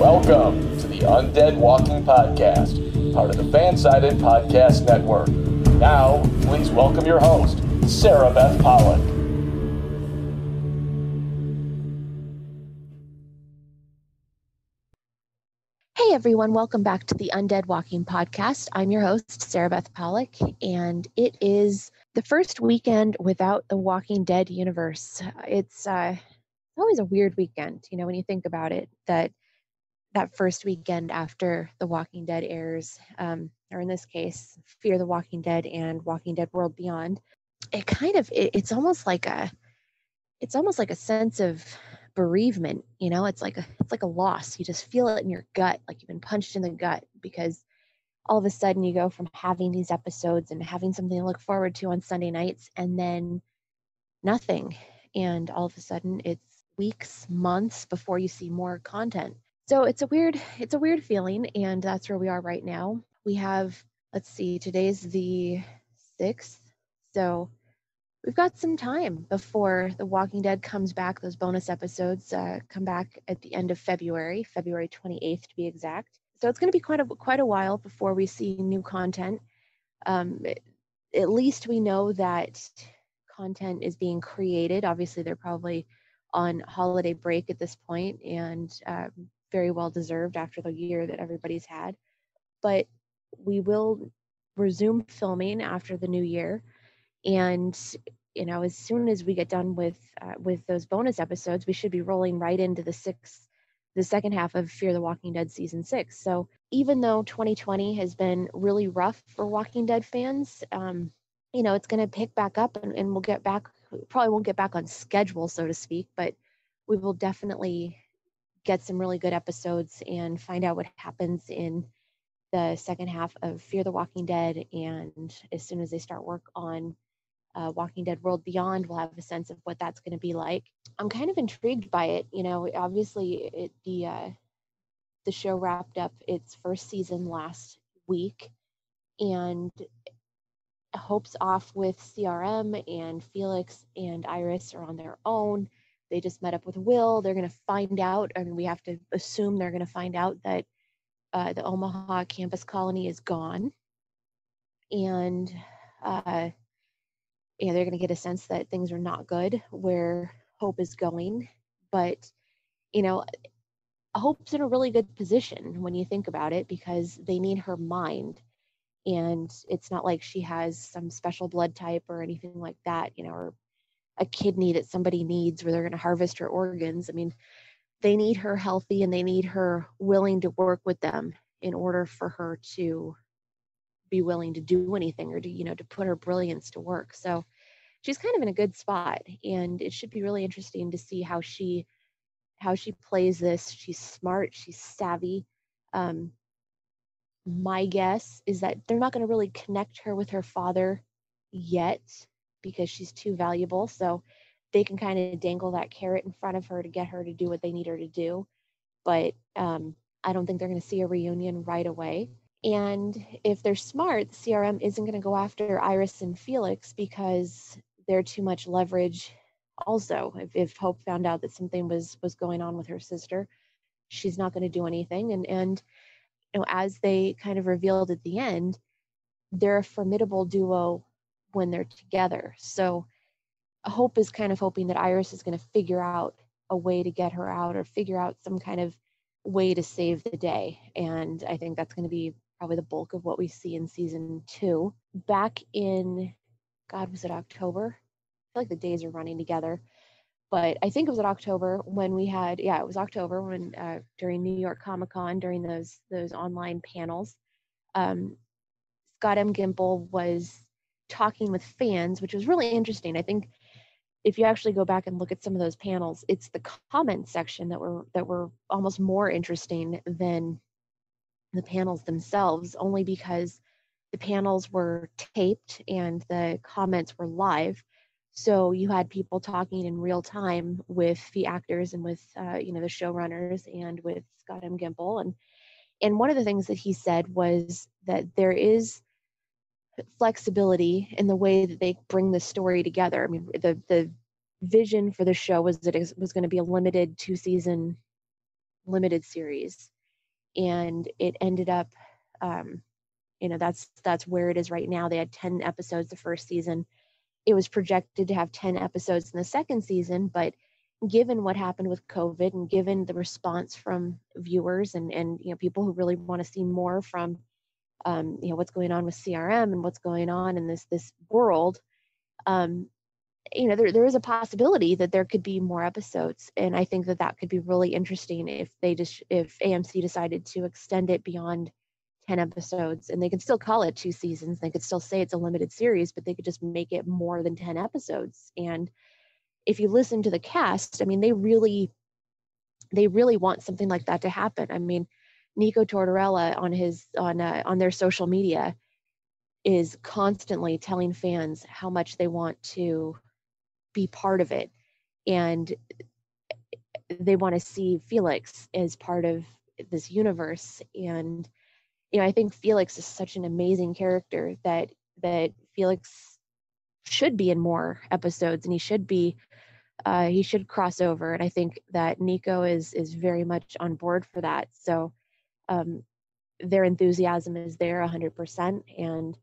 Welcome to the Undead Walking Podcast, part of the Fansided Podcast Network. Now, please welcome your host, Sarah Beth Pollock. Hey everyone, welcome back to the Undead Walking Podcast. I'm your host, Sarah Beth Pollock, and it is the first weekend without the Walking Dead universe. It's uh, always a weird weekend, you know, when you think about it, that that first weekend after The Walking Dead airs, um, or in this case, Fear the Walking Dead and Walking Dead World Beyond, it kind of it, it's almost like a it's almost like a sense of bereavement you know? It's like a it's like a loss. You just feel it in your gut like you've been punched in the gut because all of a sudden you go from having these episodes and having something to look forward to on sunday nights and then nothing. And all of a sudden it's weeks months before you see more content so it's a weird it's a weird feeling and that's where we are right now we have let's see today's the 6th so we've got some time before The Walking Dead comes back. Those bonus episodes uh, come back at the end of February, February 28th to be exact. So it's going to be quite a quite a while before we see new content. Um, at least we know that content is being created. Obviously, they're probably on holiday break at this point, and um, very well deserved after the year that everybody's had. But we will resume filming after the new year and you know as soon as we get done with uh, with those bonus episodes we should be rolling right into the sixth the second half of fear the walking dead season six so even though 2020 has been really rough for walking dead fans um, you know it's going to pick back up and, and we'll get back probably won't get back on schedule so to speak but we will definitely get some really good episodes and find out what happens in the second half of fear the walking dead and as soon as they start work on uh, Walking Dead World Beyond, we'll have a sense of what that's going to be like. I'm kind of intrigued by it. You know, obviously it, the uh, the show wrapped up its first season last week, and hopes off with CRM and Felix and Iris are on their own. They just met up with Will. They're going to find out, I and mean, we have to assume they're going to find out that uh, the Omaha campus colony is gone, and uh, know they're going to get a sense that things are not good where hope is going but you know hope's in a really good position when you think about it because they need her mind and it's not like she has some special blood type or anything like that you know or a kidney that somebody needs where they're going to harvest her organs. I mean they need her healthy and they need her willing to work with them in order for her to be willing to do anything or to you know to put her brilliance to work. So she's kind of in a good spot and it should be really interesting to see how she how she plays this. She's smart she's savvy um, my guess is that they're not going to really connect her with her father yet because she's too valuable so they can kind of dangle that carrot in front of her to get her to do what they need her to do but um, i don't think they're going to see a reunion right away and if they're smart, the CRM isn't going to go after Iris and Felix because they're too much leverage. Also, if, if Hope found out that something was was going on with her sister, she's not going to do anything. And and you know, as they kind of revealed at the end, they're a formidable duo when they're together. So Hope is kind of hoping that Iris is going to figure out a way to get her out or figure out some kind of way to save the day. And I think that's going to be probably the bulk of what we see in season two. Back in, God, was it October? I feel like the days are running together. But I think it was in October when we had, yeah, it was October when uh, during New York Comic Con during those those online panels, um, Scott M. Gimple was talking with fans, which was really interesting. I think if you actually go back and look at some of those panels, it's the comment section that were that were almost more interesting than the panels themselves only because the panels were taped and the comments were live so you had people talking in real time with the actors and with uh, you know the showrunners and with scott m. Gimple and and one of the things that he said was that there is flexibility in the way that they bring the story together. I mean the the vision for the show was that it was going to be a limited two season limited series and it ended up um, you know that's that's where it is right now. They had 10 episodes the first season it was projected to have 10 episodes in the second season but given what happened with covid and given the response from viewers and and you know people who really want to see more from um, you know what's going on with crm and what's going on in this this world um, you know there, there is a possibility that there could be more episodes. And i think that that could be really interesting if they just if amc decided to extend it beyond 10 episodes and they could still call it two seasons they could still say it's a limited series but they could just make it more than 10 episodes. And if you listen to the cast i mean they really they really want something like that to happen. I mean nico tortorella on his on uh, on their social media is constantly telling fans how much they want to be part of it. And they want to see felix as part of this universe and you know i think felix is such an amazing character that that felix should be in more episodes and he should be uh, he should cross over and i think that nico is is very much on board for that so um, their enthusiasm is there 100% and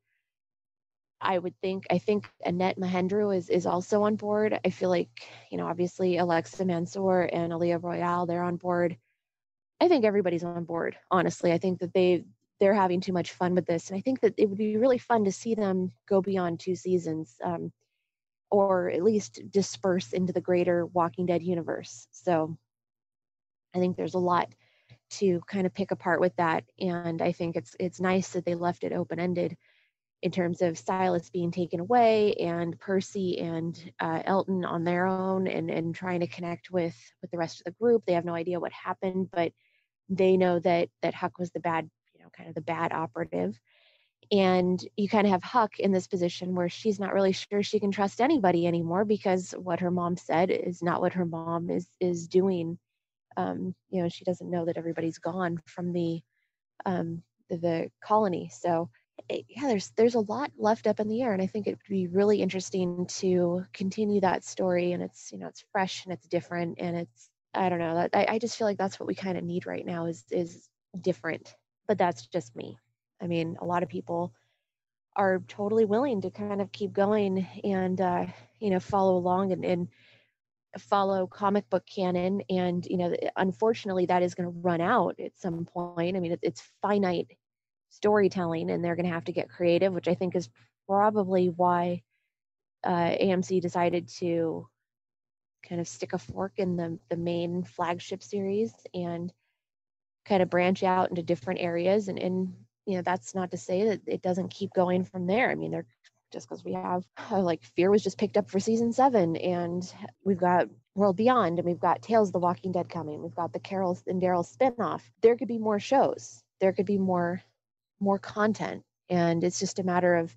I would think I think Annette Mahendru is is also on board. I feel like you know obviously Alexa Mansour and Aliyah Royale they're on board. I think everybody's on board. Honestly, I think that they they're having too much fun with this, and I think that it would be really fun to see them go beyond two seasons, um, or at least disperse into the greater Walking Dead universe. So I think there's a lot to kind of pick apart with that, and I think it's it's nice that they left it open ended in terms of Silas being taken away and Percy and uh, Elton on their own and, and trying to connect with with the rest of the group. They have no idea what happened, but they know that that Huck was the bad, kind of the bad operative. And you kind of have Huck in this position where she's not really sure she can trust anybody anymore because what her mom said is not what her mom is is doing. Um, you know, she doesn't know that everybody's gone from the um, the, the colony. So it, yeah, there's there's a lot left up in the air, and I think it would be really interesting to continue that story. And it's you know it's fresh and it's different, and it's I don't know I, I just feel like that's what we kind of need right now is is different. But that's just me. I mean, a lot of people are totally willing to kind of keep going and uh, you know follow along and, and follow comic book canon. And you know unfortunately that is going to run out at some point. I mean it's finite storytelling and they're going to have to get creative, which I think is probably why uh, AMC decided to kind of stick a fork in the, the main flagship series. And kind of branch out into different areas. And, and, you know, that's not to say that it doesn't keep going from there. I mean, they're just because we have like Fear was just picked up for season seven, and we've got World Beyond, and we've got Tales of the Walking Dead coming. We've got the Carol and Daryl spinoff. There could be more shows. There could be more more content and it's just a matter of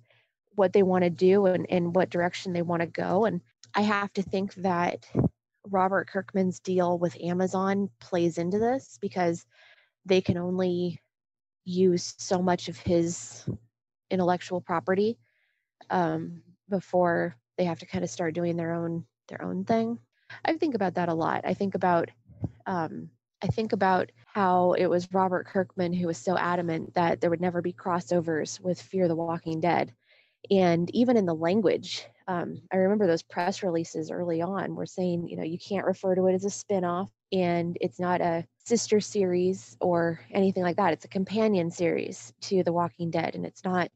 what they want to do and, and what direction they want to go and i have to think that robert kirkman's deal with amazon plays into this because they can only use so much of his intellectual property um, before they have to kind of start doing their own their own thing i think about that a lot i think about um, I think about how it was Robert Kirkman who was so adamant that there would never be crossovers with Fear the Walking Dead. And even in the language, um, I remember those press releases early on were saying, you know, you can't refer to it as a spinoff and it's not a sister series or anything like that. It's a companion series to The Walking Dead and it's not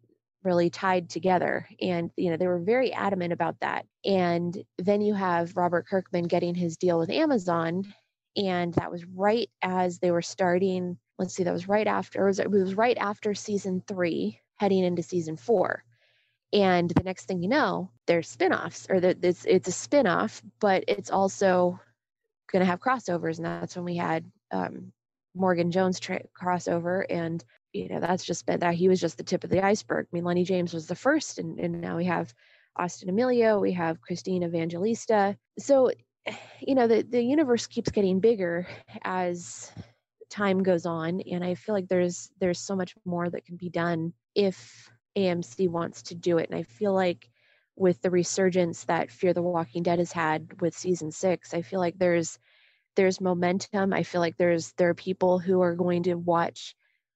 really tied together. And, you know, they were very adamant about that. And then you have Robert Kirkman getting his deal with Amazon and that was right as they were starting let's see that was right after it was, it was right after season three heading into season four and the next thing you know there's spin-offs or that it's, it's a spin-off but it's also going to have crossovers and that's when we had um, morgan jones tra- crossover and you know that's just been that he was just the tip of the iceberg i mean lenny james was the first and, and now we have austin amelio we have christine evangelista so you know the the universe keeps getting bigger as time goes on and i feel like there's there's so much more that can be done if amc wants to do it and i feel like with the resurgence that Fear the Walking Dead has had with season six. I feel like there's there's momentum. I feel like there's there are people who are going to watch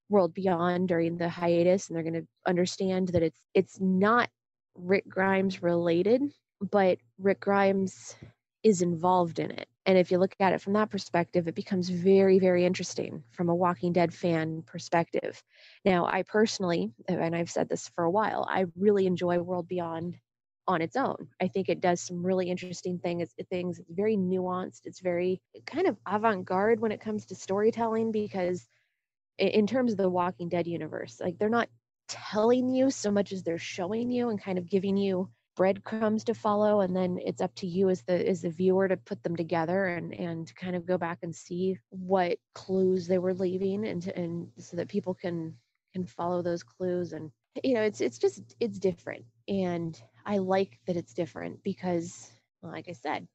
World Beyond during the hiatus and they're going to understand that it's it's not Rick Grimes related, but Rick Grimes is involved in it. And if you look at it from that perspective, it becomes very, very interesting from a Walking Dead fan perspective. Now, I personally, and I've said this for a while, I really enjoy World Beyond on its own. I think it does some really interesting things. Things it's very nuanced. It's very kind of avant-garde when it comes to storytelling because, in terms of the Walking Dead universe, like they're not telling you so much as they're showing you and kind of giving you breadcrumbs to follow and then it's up to you as the as the viewer to put them together and and kind of go back and see what clues they were leaving and and so that people can can follow those clues and you know it's it's just it's different and i like that it's different because like i said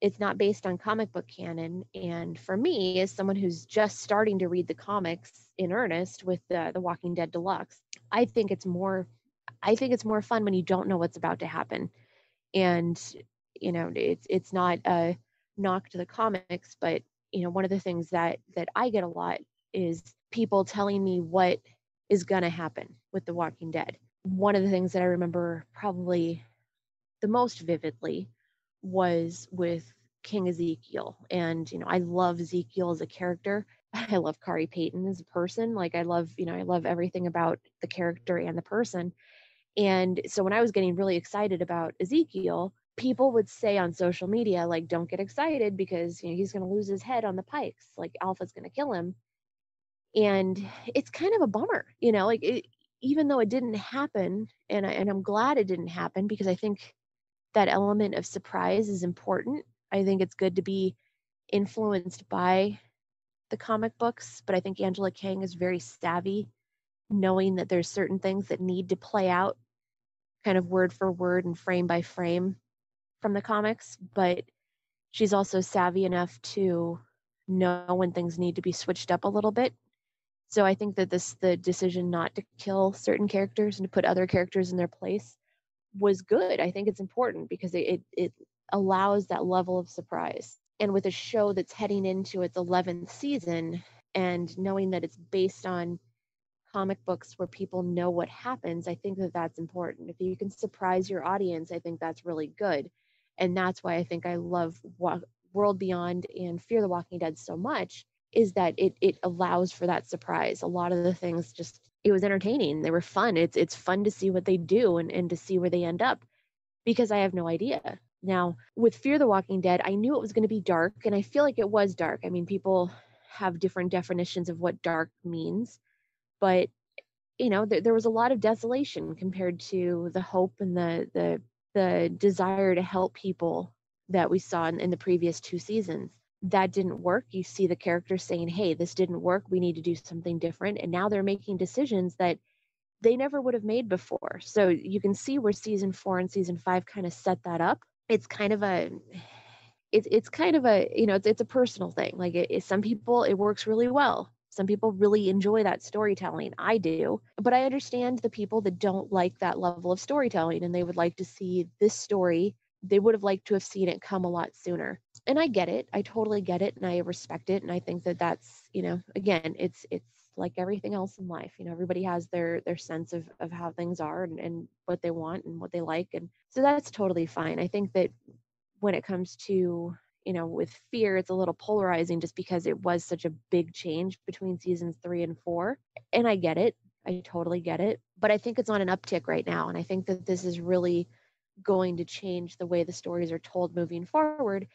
it's not based on comic book canon and for me as someone who's just starting to read the comics in earnest with the the walking dead deluxe i think it's more I think it's more fun when you don't know what's about to happen. And, you know, it's it's not a knock to the comics, but you know, one of the things that that I get a lot is people telling me what is going to happen with The Walking Dead. One of the things that I remember probably the most vividly was with King Ezekiel. And, you know, I love Ezekiel as a character. I love Khary Payton as a person. Like I love, you know, I love everything about the character and the person. And so when I was getting really excited about Ezekiel, people would say on social media, like, don't get excited because you know he's gonna lose his head on the pikes, like Alpha's gonna kill him. And it's kind of a bummer, you know, like it, even though it didn't happen, and I, and I'm glad it didn't happen because I think that element of surprise is important. I think it's good to be influenced by the comic books, but I think Angela Kang is very savvy knowing that there's certain things that need to play out kind of word for word and frame by frame from the comics, but she's also savvy enough to know when things need to be switched up a little bit. So I think that this the decision not to kill certain characters and to put other characters in their place was good. I think it's important because it it, it allows that level of surprise. And with a show that's heading into its 11th season and knowing that it's based on comic books where people know what happens, I think that that's important. If you can surprise your audience, I think that's really good. And that's why I think I love World Beyond and Fear the Walking Dead so much is that it it allows for that surprise. A lot of the things just it was entertaining. They were fun. It's it's fun to see what they do and, and to see where they end up because I have no idea. Now, with Fear the Walking Dead, I knew it was going to be dark and I feel like it was dark. I mean, people have different definitions of what dark means but you know there, there was a lot of desolation compared to the hope and the the the desire to help people that we saw in, in the previous two seasons that didn't work you see the characters saying hey this didn't work we need to do something different and now they're making decisions that they never would have made before so you can see where season four and season five kind of set that up it's kind of a it's, it's kind of a you know it's, it's a personal thing like it, it, some people it works really well some people really enjoy that storytelling. I do. But I understand the people that don't like that level of storytelling and they would like to see this story. They would have liked to have seen it come a lot sooner. And I get it. I totally get it and I respect it and I think that that's, you know, again, it's it's like everything else in life. You know, everybody has their their sense of of how things are and, and what they want and what they like and so that's totally fine. I think that when it comes to you know, with fear, it's a little polarizing just because it was such a big change between seasons three and four. And I get it. I totally get it. But I think it's on an uptick right now. And I think that this is really going to change the way the stories are told moving forward.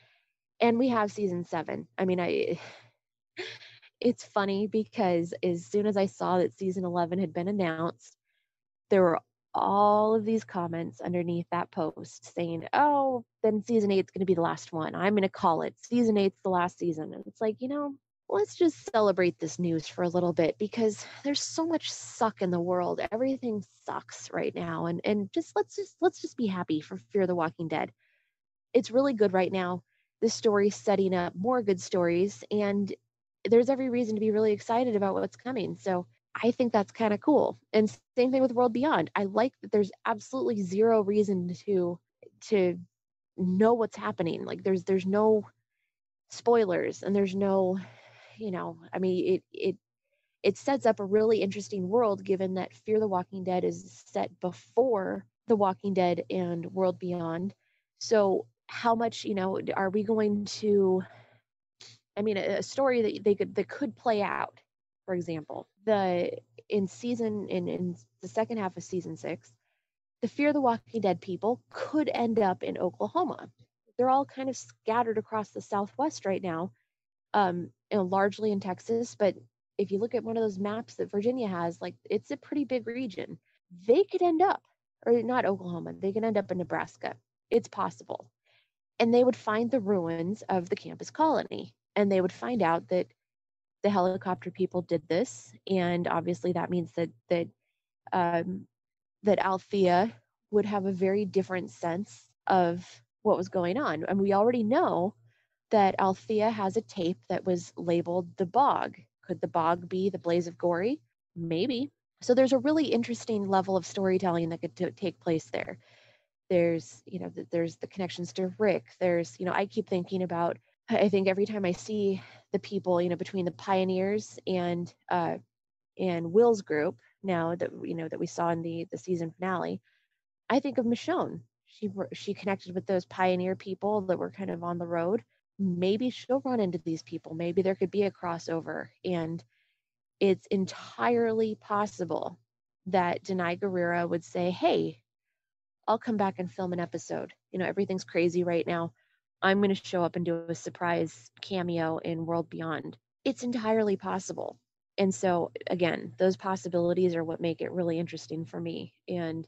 And we have season seven. I mean, I. It's funny because as soon as I saw that season 11 had been announced, there were all of these comments underneath that post saying, oh, then season eight's going to be the last one. I'm going to call it season eight's the last season. And it's like, you know, let's just celebrate this news for a little bit because there's so much suck in the world. Everything sucks right now. And, and just let's just, let's just be happy for Fear the Walking Dead. It's really good right now. This story setting up more good stories and there's every reason to be really excited about what's coming. So I think that's kind of cool. And same thing with World Beyond. I like that there's absolutely zero reason to to know what's happening. Like there's there's no spoilers and there's no, you know, I mean it it it sets up a really interesting world given that Fear the Walking Dead is set before The Walking Dead and World Beyond. So how much, you know, are we going to I mean a, a story that they could that could play out for example, the in season in, in the second half of season six, the Fear the Walking Dead people could end up in Oklahoma. They're all kind of scattered across the Southwest right now, um, you know, largely in Texas. But if you look at one of those maps that Virginia has, like it's a pretty big region. They could end up, or not Oklahoma, they could end up in Nebraska. It's possible. And they would find the ruins of the campus colony. And they would find out that the helicopter people did this, and obviously that means that that um, that Althea would have a very different sense of what was going on, and we already know that Althea has a tape that was labeled the Bog. Could the Bog be the Blaze of Gory? Maybe. So there's a really interesting level of storytelling that could t- take place there. There's, you know, there's the connections to Rick. There's, you know, I keep thinking about I think every time I see the people, you know, between the pioneers and uh, and Will's group now that you know that we saw in the the season finale, I think of Michonne. She she connected with those pioneer people that were kind of on the road. Maybe she'll run into these people. Maybe there could be a crossover, and it's entirely possible that Danai Gurira would say, "Hey, I'll come back and film an episode. You know, everything's crazy right now. I'm going to show up and do a surprise cameo in World Beyond. It's entirely possible. And so, again, those possibilities are what make it really interesting for me. And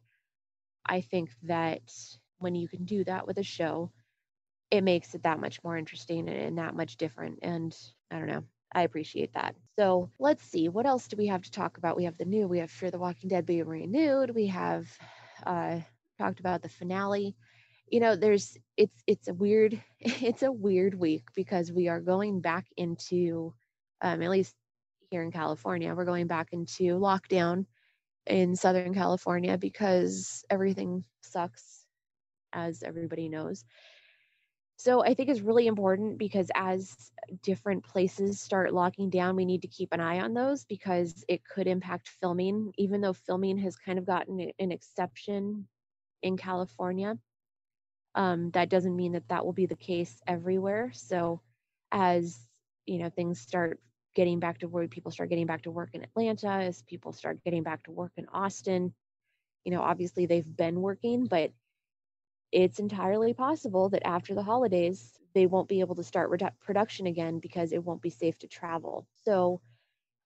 I think that when you can do that with a show, it makes it that much more interesting and that much different. And I don't know. I appreciate that. So let's see. What else do we have to talk about? We have the new, we have Fear the Walking Dead being renewed. We have uh, talked about the finale you know there's it's it's a weird it's a weird week because we are going back into um, at least here in california we're going back into lockdown in southern california because everything sucks as everybody knows. So i think it's really important because as different places start locking down we need to keep an eye on those because it could impact filming even though filming has kind of gotten an exception in california um, that doesn't mean that that will be the case everywhere. So, as you know, things start getting back to work, people start getting back to work in Atlanta, as people start getting back to work in Austin, you know, obviously they've been working, but it's entirely possible that after the holidays, they won't be able to start redu- production again because it won't be safe to travel. So,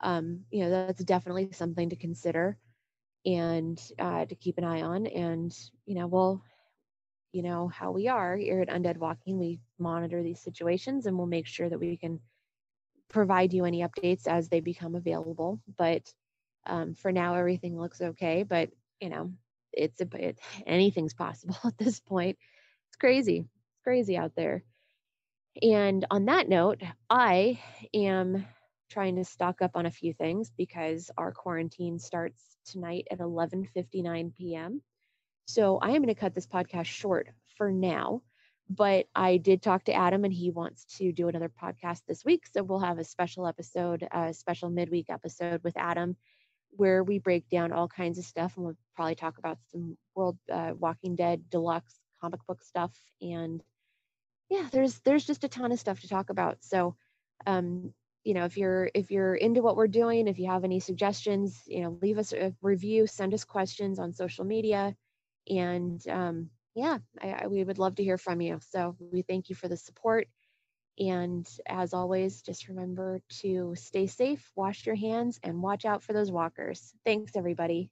um, you know, that's definitely something to consider and uh, to keep an eye on. And, you know, we'll you know how we are here at undead walking. We monitor these situations and we'll make sure that we can provide you any updates as they become available. But um, for now everything looks okay but you know it's a it, anything's possible at this point. It's crazy. It's crazy out there. And on that note i am trying to stock up on a few things because our quarantine starts tonight at 11:59 p.m. So I am going to cut this podcast short for now. But I did talk to Adam and he wants to do another podcast this week. So we'll have a special episode, a special midweek episode with Adam where we break down all kinds of stuff and we'll probably talk about some World uh, Walking Dead deluxe comic book stuff and yeah there's there's just a ton of stuff to talk about so um you know if you're if you're into what we're doing if you have any suggestions you know leave us a review send us questions on social media and um, yeah, I, I, we would love to hear from you. So we thank you for the support. And as always, just remember to stay safe, wash your hands, and watch out for those walkers. Thanks, everybody.